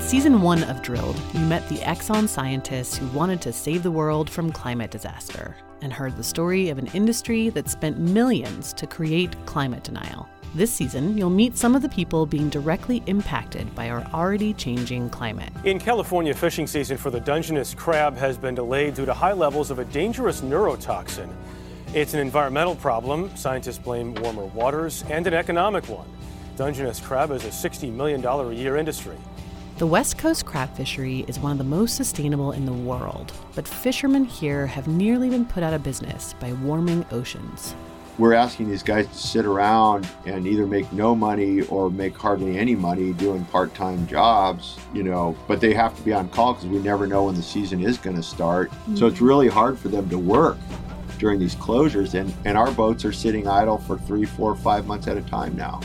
season one of Drilled, you met the Exxon scientists who wanted to save the world from climate disaster and heard the story of an industry that spent millions to create climate denial. This season, you'll meet some of the people being directly impacted by our already changing climate. In California, fishing season for the Dungeness crab has been delayed due to high levels of a dangerous neurotoxin. It's an environmental problem. Scientists blame warmer waters and an economic one. Dungeness crab is a $60 million a year industry. The West Coast crab fishery is one of the most sustainable in the world, but fishermen here have nearly been put out of business by warming oceans. We're asking these guys to sit around and either make no money or make hardly any money doing part time jobs, you know, but they have to be on call because we never know when the season is going to start. Mm-hmm. So it's really hard for them to work during these closures, and, and our boats are sitting idle for three, four, five months at a time now.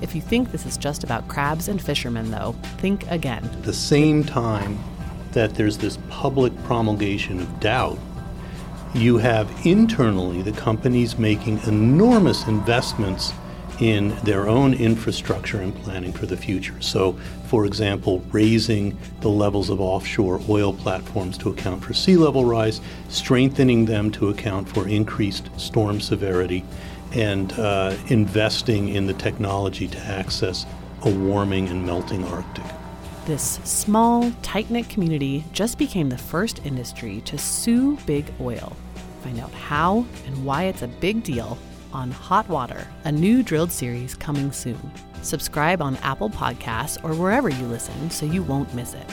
If you think this is just about crabs and fishermen, though, think again. At the same time that there's this public promulgation of doubt, you have internally the companies making enormous investments in their own infrastructure and planning for the future. So, for example, raising the levels of offshore oil platforms to account for sea level rise, strengthening them to account for increased storm severity, and uh, investing in the technology to access a warming and melting Arctic. This small, tight knit community just became the first industry to sue big oil. Find out how and why it's a big deal on Hot Water, a new drilled series coming soon. Subscribe on Apple Podcasts or wherever you listen so you won't miss it.